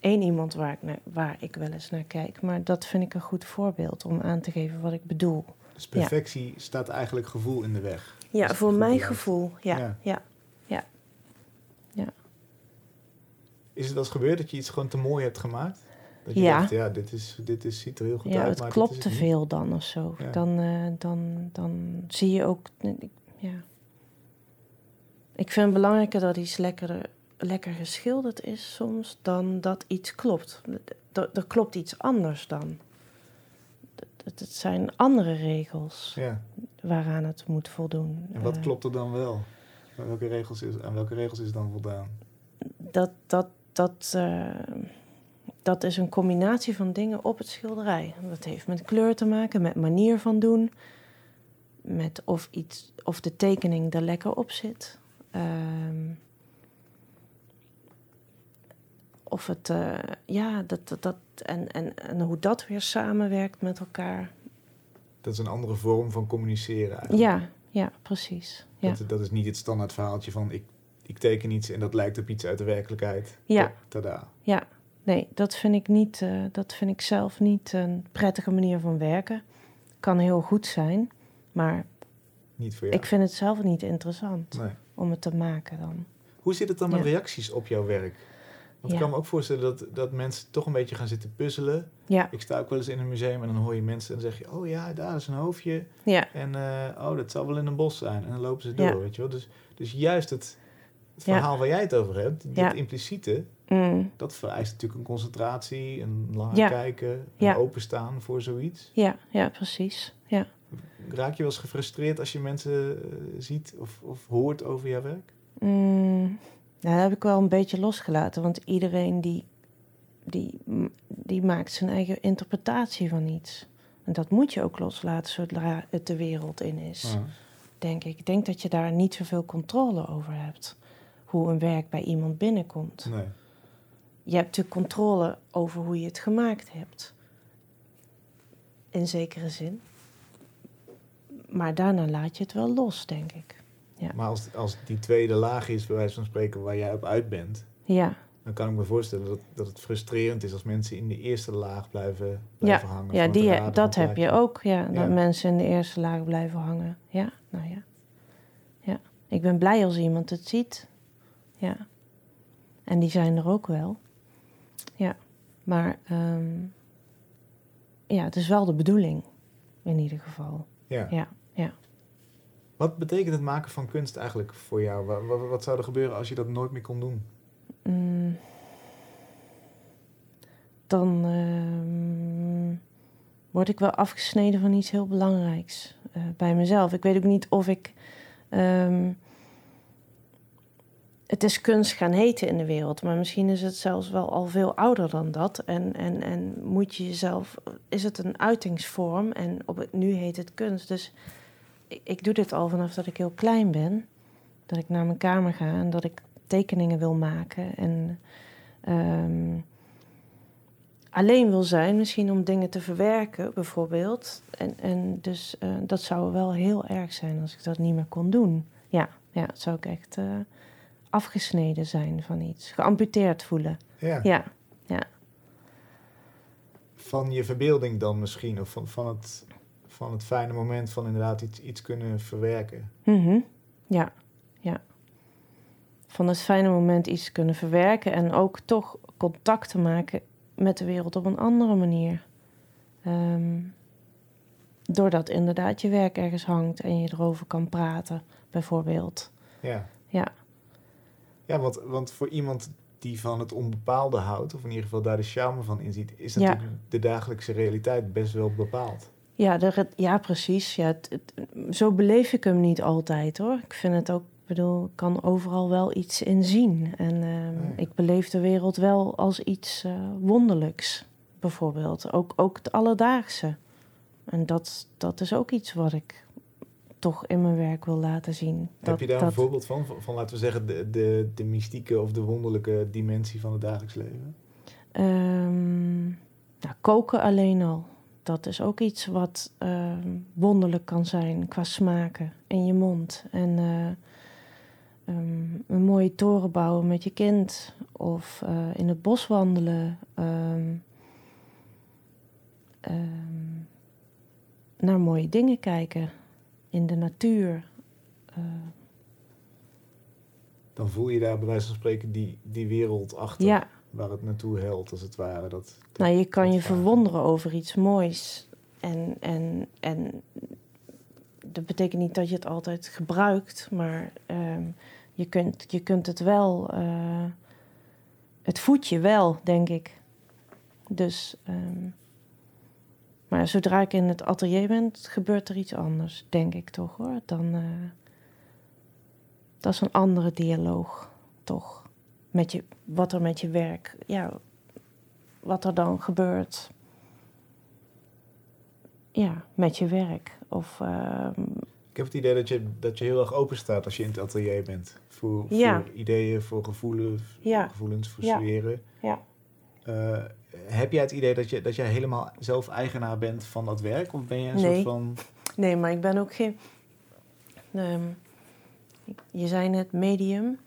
één iemand waar ik, naar, waar ik wel eens naar kijk. Maar dat vind ik een goed voorbeeld om aan te geven wat ik bedoel. Dus perfectie staat eigenlijk gevoel in de weg. Ja, Als het voor mijn gevoel. Ja, Ja. ja. Is het eens gebeurd dat je iets gewoon te mooi hebt gemaakt? Dat je Ja. dacht, ja, dit, is, dit is, ziet er heel goed ja, uit, het maar dit klopt te veel dan of zo. Ja. Dan, eh, dan, dan zie je ook. Ja. Ik vind het belangrijker dat iets lekker, lekker geschilderd is soms dan dat iets klopt. Er, klopt iets anders dan. Het, het zijn andere regels Ja, waaraan het moet voldoen. en wat Eh, klopt er dan wel? Aan welke regels is, aan welke regels is dan voldaan? dat, dat, dat, eh, dat is een combinatie van dingen op het schilderij. Dat heeft met kleur te maken, met manier van doen, met of, iets, of de tekening er lekker op zit. Ehm, of het, eh, ja, dat, dat, dat, en, en, en hoe dat weer samenwerkt met elkaar. Dat is een andere vorm van communiceren eigenlijk. Ja, ja, precies. Ja. Dat, dat is niet het standaard verhaaltje van ik, ik teken iets en dat lijkt op iets uit de werkelijkheid. Ja. Tada. Ja, nee, dat vind ik niet. eh, dat vind ik zelf niet een prettige manier van werken. Kan heel goed zijn, maar Niet voor jou. ik vind het zelf niet interessant Nee. Om het te maken dan. Hoe zit het dan met Ja. reacties op jouw werk? Want ik Ja. kan me ook voorstellen dat, dat mensen toch een beetje gaan zitten puzzelen. Ja, Ik sta ook wel eens in een museum en dan hoor je mensen en dan zeg je... oh ja, daar is een hoofdje ja, en eh, oh, dat zal wel in een bos zijn. En dan lopen ze door, weet je wel. Dus, dus juist het, het verhaal waar jij het over hebt, dit Ja. impliciete... mm, dat vereist natuurlijk een concentratie, een langer kijken, een openstaan voor zoiets. ja, ja, precies. Ja. Raak je wel eens gefrustreerd als je mensen eh, ziet of, of hoort over jouw werk? Mm, nou, dat heb ik wel een beetje losgelaten, want iedereen die, die, die maakt zijn eigen interpretatie van iets. En dat moet je ook loslaten zodra het de wereld in is. Denk ik. Ik denk dat je daar niet zoveel controle over hebt. Hoe een werk bij iemand binnenkomt. Nee. je hebt de controle over hoe je het gemaakt hebt. In zekere zin. Maar daarna laat je het wel los, denk ik. Ja. Maar als, als die tweede laag is, bij wijze van spreken, waar jij op uit bent, Ja, dan kan ik me voorstellen dat, dat het frustrerend is als mensen in de eerste laag blijven, blijven hangen. ja die, raden dat heb je ook. Ja, Ja. Dat mensen in de eerste laag blijven hangen. Ja, nou ja. ja. Ik ben blij als iemand het ziet. Ja. En die zijn er ook wel. Ja. Maar ehm, ja, het is wel de bedoeling. In ieder geval. Ja. Ja, ja. Wat betekent het maken van kunst eigenlijk voor jou? Wa- wa- Wat, zou er gebeuren als je dat nooit meer kon doen? Mm. dan ehm, word ik wel afgesneden van iets heel belangrijks eh, bij mezelf. Ik weet ook niet of ik. ehm, het is kunst gaan heten in de wereld, maar misschien is het zelfs wel al veel ouder dan dat. En, en, en moet je jezelf. Is het een uitingsvorm en op het, nu heet het kunst. Dus ik, doe dit al vanaf dat ik heel klein ben. Dat ik naar mijn kamer ga en dat ik tekeningen wil maken. En ehm, alleen wil zijn, misschien om dingen te verwerken, bijvoorbeeld. En, en dus eh, dat zou wel heel erg zijn als ik dat niet meer kon doen. Ja, ja zou ik echt eh, afgesneden zijn van iets. Geamputeerd voelen. Ja. Ja, Van je verbeelding dan misschien, of van, van, het, van het fijne moment van inderdaad iets, iets kunnen verwerken. Mhm. ja, ja. Van het fijne moment iets kunnen verwerken en ook toch contact te maken met de wereld op een andere manier. Ehm, doordat inderdaad je werk ergens hangt en je erover kan praten, bijvoorbeeld. Ja. Ja. Ja, want, want voor iemand die van het onbepaalde houdt, of in ieder geval daar de charme van inziet, is Ja. natuurlijk de dagelijkse realiteit best wel bepaald. Ja, de, ja precies. Ja, het, het- zo beleef ik hem niet altijd hoor. Ik vind het ook, ik bedoel, ik kan overal wel iets in zien. En ehm, ja. ik beleef de wereld wel als iets eh, wonderlijks, bijvoorbeeld. Ook, ook het alledaagse. En dat, dat is ook iets wat ik toch in mijn werk wil laten zien. Heb Dat, je daar dat, een voorbeeld van? van? laten we zeggen, de, de, de mystieke of de wonderlijke dimensie van het dagelijks leven? Ehm, nou, koken alleen al. Dat is ook iets wat ehm, wonderlijk kan zijn qua smaken in je mond. En eh, ehm, een mooie toren bouwen met je kind. Of eh, in het bos wandelen. ehm, naar mooie dingen kijken. In de natuur. Eh, Dan voel je daar bij wijze van spreken die, die wereld achter ja, waar het naartoe helt, als het ware. Dat, dat- Nou, je kan je vragen. verwonderen over iets moois. En, en, en dat betekent niet dat je het altijd gebruikt, maar ehm, je, kunt, je kunt het wel. eh, het voedt je wel, denk ik. Dus. ehm, maar zodra ik in het atelier ben, gebeurt er iets anders, denk ik toch hoor. Dan. eh, dat is een andere dialoog, toch? Met je, wat er met je werk. Ja, wat er dan gebeurt. Ja, met je werk. Of ehm, Ik heb het idee dat je, dat je heel erg open staat als je in het atelier bent. Voor, Ja. voor ideeën, voor gevoelens, Ja. gevoelens, voor sferen. Ja. Eh, heb jij het idee dat je, dat jij helemaal zelf eigenaar bent van dat werk? Of ben je een Nee. soort van... Nee, maar ik ben ook geen. ehm, je zei net medium.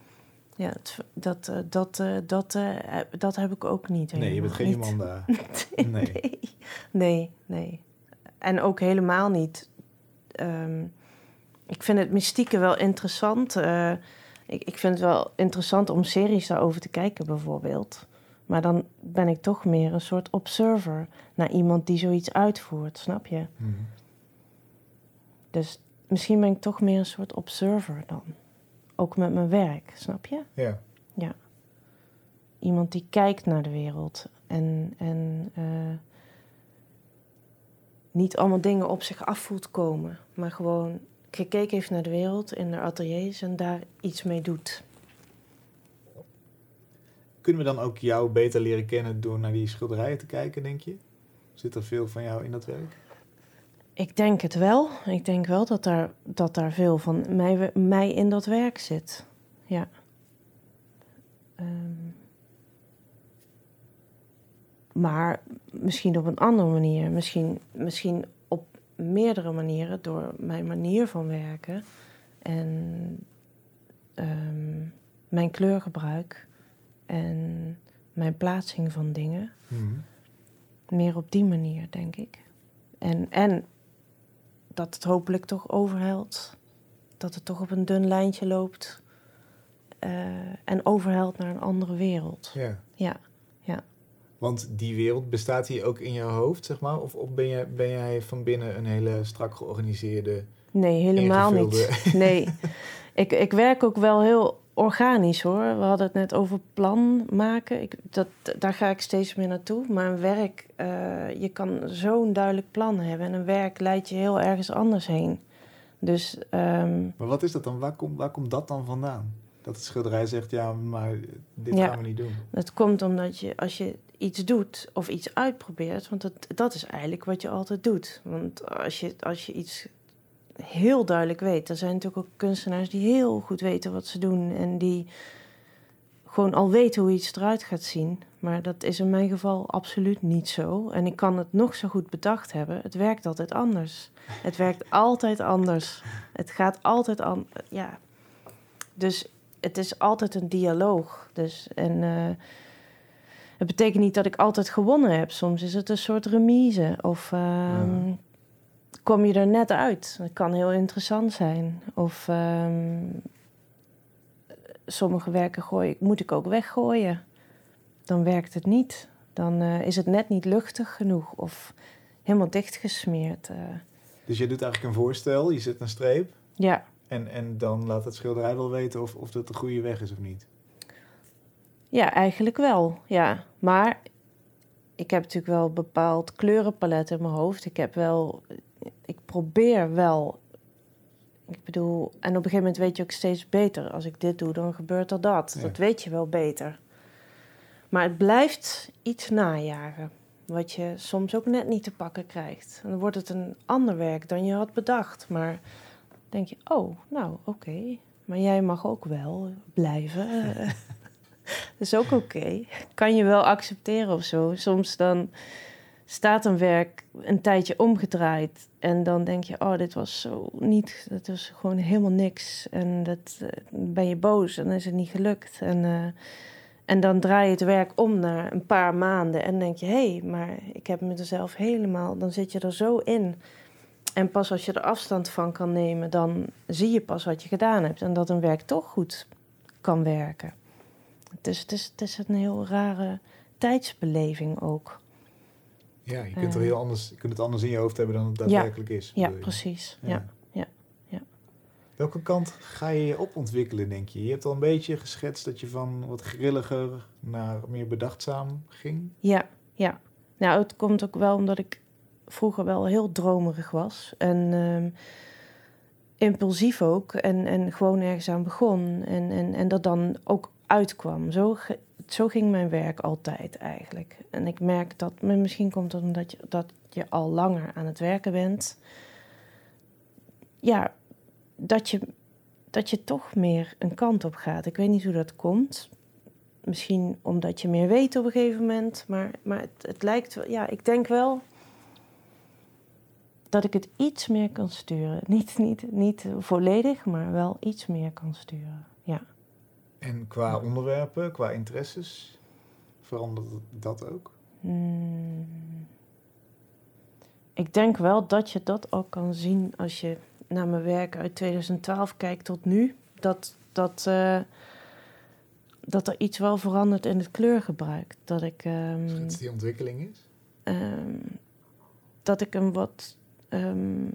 Ja, dat, eh, dat, eh, dat, eh, dat heb ik ook niet. Nee, je bent geen niet. Nee. nee. Nee. En ook helemaal niet. Ehm, ik vind het mystieke wel interessant. ik, ik vind het wel interessant om series daarover te kijken, bijvoorbeeld. Maar dan ben ik toch meer een soort observer naar iemand die zoiets uitvoert, snap je? Mhm. Dus misschien ben ik toch meer een soort observer dan. Ook met mijn werk, snap je? Ja. Iemand die kijkt naar de wereld en, en eh, niet allemaal dingen op zich af voelt komen, maar gewoon gekeken heeft naar de wereld in de ateliers en daar iets mee doet. Kunnen we dan ook jou beter leren kennen door naar die schilderijen te kijken, denk je? Zit er veel van jou in dat werk? Ik denk het wel. Ik denk wel dat daar, dat daar veel van mij, mij in dat werk zit. Ja. Ehm, maar misschien op een andere manier. Misschien, misschien op meerdere manieren door mijn manier van werken en ehm, mijn kleurgebruik en mijn plaatsing van dingen. Mhm. Meer op die manier, denk ik. En, en dat het hopelijk toch overhelt. Dat het toch op een dun lijntje loopt. eh, en overhelt naar een andere wereld. Ja. Ja, Want die wereld bestaat die ook in jouw hoofd, zeg maar? Of, of ben, je, ben jij van binnen een hele strak georganiseerde... nee, helemaal Ingevulde. niet. Nee. ik, ik werk ook wel heel organisch hoor. We hadden het net over plan maken. Ik, dat, daar ga ik steeds meer naartoe. Maar een werk, eh, je kan zo'n duidelijk plan hebben. En een werk leidt je heel ergens anders heen. Dus ehm, Maar wat is dat dan? Waar, komt waar komt dat dan vandaan? Dat het schilderij zegt, ja, maar dit Ja. gaan we niet doen. Het komt omdat je, als je iets doet of iets uitprobeert, want dat, dat is eigenlijk wat je altijd doet. Want als je, als je iets heel duidelijk weet, er zijn natuurlijk ook kunstenaars die heel goed weten wat ze doen en die gewoon al weten hoe iets eruit gaat zien. Maar dat is in mijn geval absoluut niet zo. En ik kan het nog zo goed bedacht hebben. Het werkt altijd anders. Het werkt altijd anders. Het gaat altijd aan. Ja. Dus het is altijd een dialoog. Dus, en eh, het betekent niet dat ik altijd gewonnen heb. Soms is het een soort remise. Of ehm. Kom je er net uit. Dat kan heel interessant zijn. Of ehm, sommige werken gooi, moet ik ook weggooien. Dan werkt het niet. Dan eh, is het net niet luchtig genoeg. Of helemaal dichtgesmeerd. eh. Dus je doet eigenlijk een voorstel, je zet een streep... ja. En, en dan laat het schilderij wel weten of, of dat de goede weg is of niet. Ja, eigenlijk wel. Ja. Maar ik heb natuurlijk wel een bepaald kleurenpalet in mijn hoofd. Ik heb wel. Ik probeer wel. Ik bedoel, en op een gegeven moment weet je ook steeds beter. Als ik dit doe, dan gebeurt er dat. Ja. Dat weet je wel beter. Maar het blijft iets najagen. Wat je soms ook net niet te pakken krijgt. En dan wordt het een ander werk dan je had bedacht. Maar denk je, oh, nou, oké. Maar jij mag ook wel blijven. Dat is ook oké. Kan je wel accepteren of zo. Soms dan staat een werk een tijdje omgedraaid. En dan denk je, oh, dit was zo niet. Dat was gewoon helemaal niks. En dat eh, ben je boos en dan is het niet gelukt. En, eh, en dan draai je het werk om naar een paar maanden. En denk je, hé, hey, maar ik heb mezelf helemaal. Dan zit je er zo in. En pas als je er afstand van kan nemen, dan zie je pas wat je gedaan hebt. En dat een werk toch goed kan werken. Dus het is, het is een heel rare tijdsbeleving ook. Ja, je kunt, er Eh. heel anders, je kunt het anders in je hoofd hebben dan het daadwerkelijk is. Ja, precies. Ja. ja, ja. Welke kant ga je je op ontwikkelen, denk je? Je hebt al een beetje geschetst dat je van wat grilliger naar meer bedachtzaam ging. Ja, ja. Nou, het komt ook wel omdat ik vroeger wel heel dromerig was. En ehm, impulsief ook. En, en gewoon ergens aan begon. En, en, en dat dan ook uitkwam. Zo, zo ging mijn werk altijd eigenlijk. En ik merk dat, misschien komt het omdat je, dat je al langer aan het werken bent. Ja, dat je, dat je toch meer een kant op gaat. Ik weet niet hoe dat komt. Misschien omdat je meer weet op een gegeven moment. Maar, maar het, het lijkt wel, ja, ik denk wel dat ik het iets meer kan sturen. Niet, niet, niet volledig, maar wel iets meer kan sturen. En qua onderwerpen, qua interesses, verandert dat ook? Hmm. Ik denk wel dat je dat ook kan zien als je naar mijn werk uit 2012 kijkt tot nu. Dat, dat, eh, dat er iets wel verandert in het kleurgebruik. Dat ik, ehm, Schets die ontwikkeling is? ehm, dat ik een wat ehm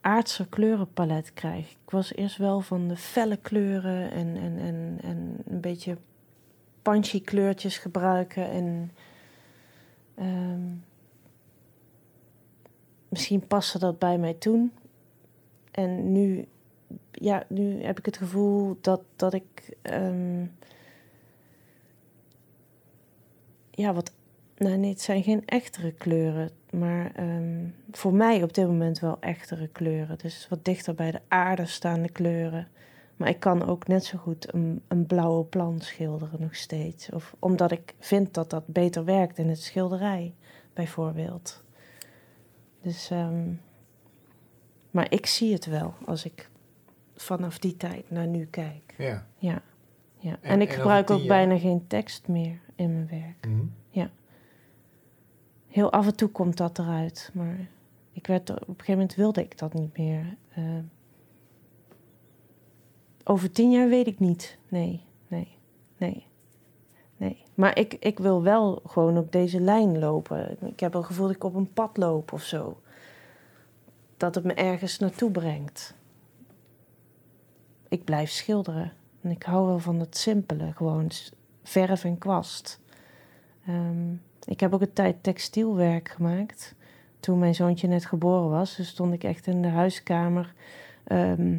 aardser kleurenpalet krijg. Ik was eerst wel van de felle kleuren en, en, en, en een beetje punchy kleurtjes gebruiken. En ehm, misschien paste dat bij mij toen. En nu, ja, nu heb ik het gevoel dat, dat ik ehm, ja, wat nou, nee, het zijn geen echtere kleuren, maar ehm, voor mij op dit moment wel echtere kleuren. Dus wat dichter bij de aarde staande kleuren. Maar ik kan ook net zo goed een, een blauwe plan schilderen nog steeds. Of omdat ik vind dat dat beter werkt in het schilderij, bijvoorbeeld. Dus, ehm, maar ik zie het wel als ik vanaf die tijd naar nu kijk. Ja. Ja. ja. En, En- ik en gebruik ook tien bijna geen tekst meer in mijn werk. Mhm. Heel af en toe komt dat eruit, maar ik werd er, op een gegeven moment wilde ik dat niet meer. Eh, over tien jaar weet ik niet. Nee, nee, nee, nee. Maar ik, ik wil wel gewoon op deze lijn lopen. Ik heb het gevoel dat ik op een pad loop of zo. Dat het me ergens naartoe brengt. Ik blijf schilderen. En ik hou wel van het simpele, gewoon verf en kwast. Ehm, ik heb ook een tijd textielwerk gemaakt. Toen mijn zoontje net geboren was, dus stond ik echt in de huiskamer. Ehm,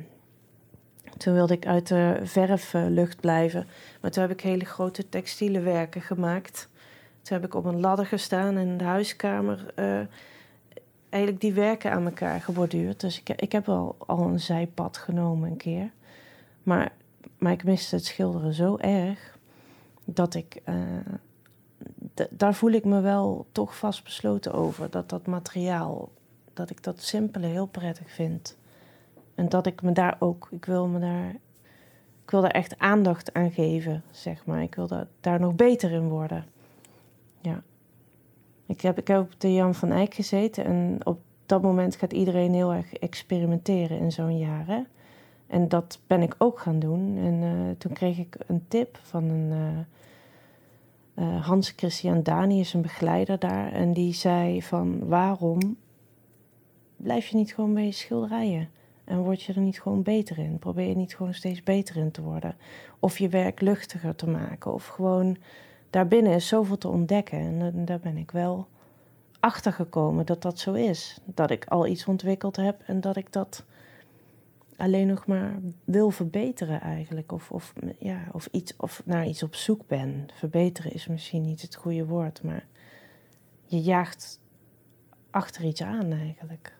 toen wilde ik uit de verflucht blijven. Maar toen heb ik hele grote textiele werken gemaakt. Toen heb ik op een ladder gestaan in de huiskamer eh, eigenlijk die werken aan elkaar geborduurd. Dus ik, ik heb wel al een zijpad genomen een keer. Maar, maar ik miste het schilderen zo erg dat ik. eh, daar voel ik me wel toch vastbesloten over. Dat dat materiaal, dat ik dat simpele heel prettig vind. En dat ik me daar ook, ik wil me daar, ik wil daar echt aandacht aan geven, zeg maar. Ik wil daar, daar nog beter in worden. Ja. Ik heb, ik heb op de Jan van Eyck gezeten en op dat moment gaat iedereen heel erg experimenteren in zo'n jaar. Hè? En dat ben ik ook gaan doen. En eh, toen kreeg ik een tip van een. eh, eh, Hans Christian Dani is een begeleider daar. En die zei van waarom blijf je niet gewoon bij je schilderijen? En word je er niet gewoon beter in? Probeer je niet gewoon steeds beter in te worden? Of je werk luchtiger te maken? Of gewoon daarbinnen is zoveel te ontdekken. En eh, daar ben ik wel achter gekomen dat dat zo is. Dat ik al iets ontwikkeld heb en dat ik dat alleen nog maar wil verbeteren eigenlijk. Of, of, ja, of, iets, of naar iets op zoek ben. Verbeteren is misschien niet het goede woord, maar je jaagt achter iets aan eigenlijk.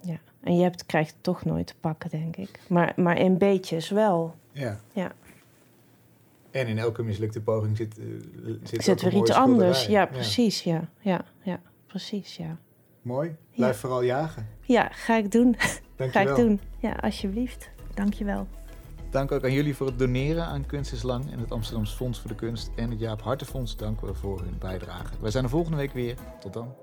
Ja. En je hebt, krijgt het toch nooit te pakken, denk ik. Maar, maar in beetjes wel. Ja. Ja. En in elke mislukte poging zit, eh, zit, Zit weer iets anders. Ja, precies. Ja, ja, ja precies. Ja. Mooi. Blijf vooral jagen. ja, ga ik doen. Dank Ga ik doen. Ja, alsjeblieft. Dank je wel. Dank ook aan jullie voor het doneren aan Kunst is Lang en het Amsterdamse Fonds voor de Kunst en het Jaap Hartenfonds danken we voor hun bijdrage. Wij zijn er volgende week weer. Tot dan.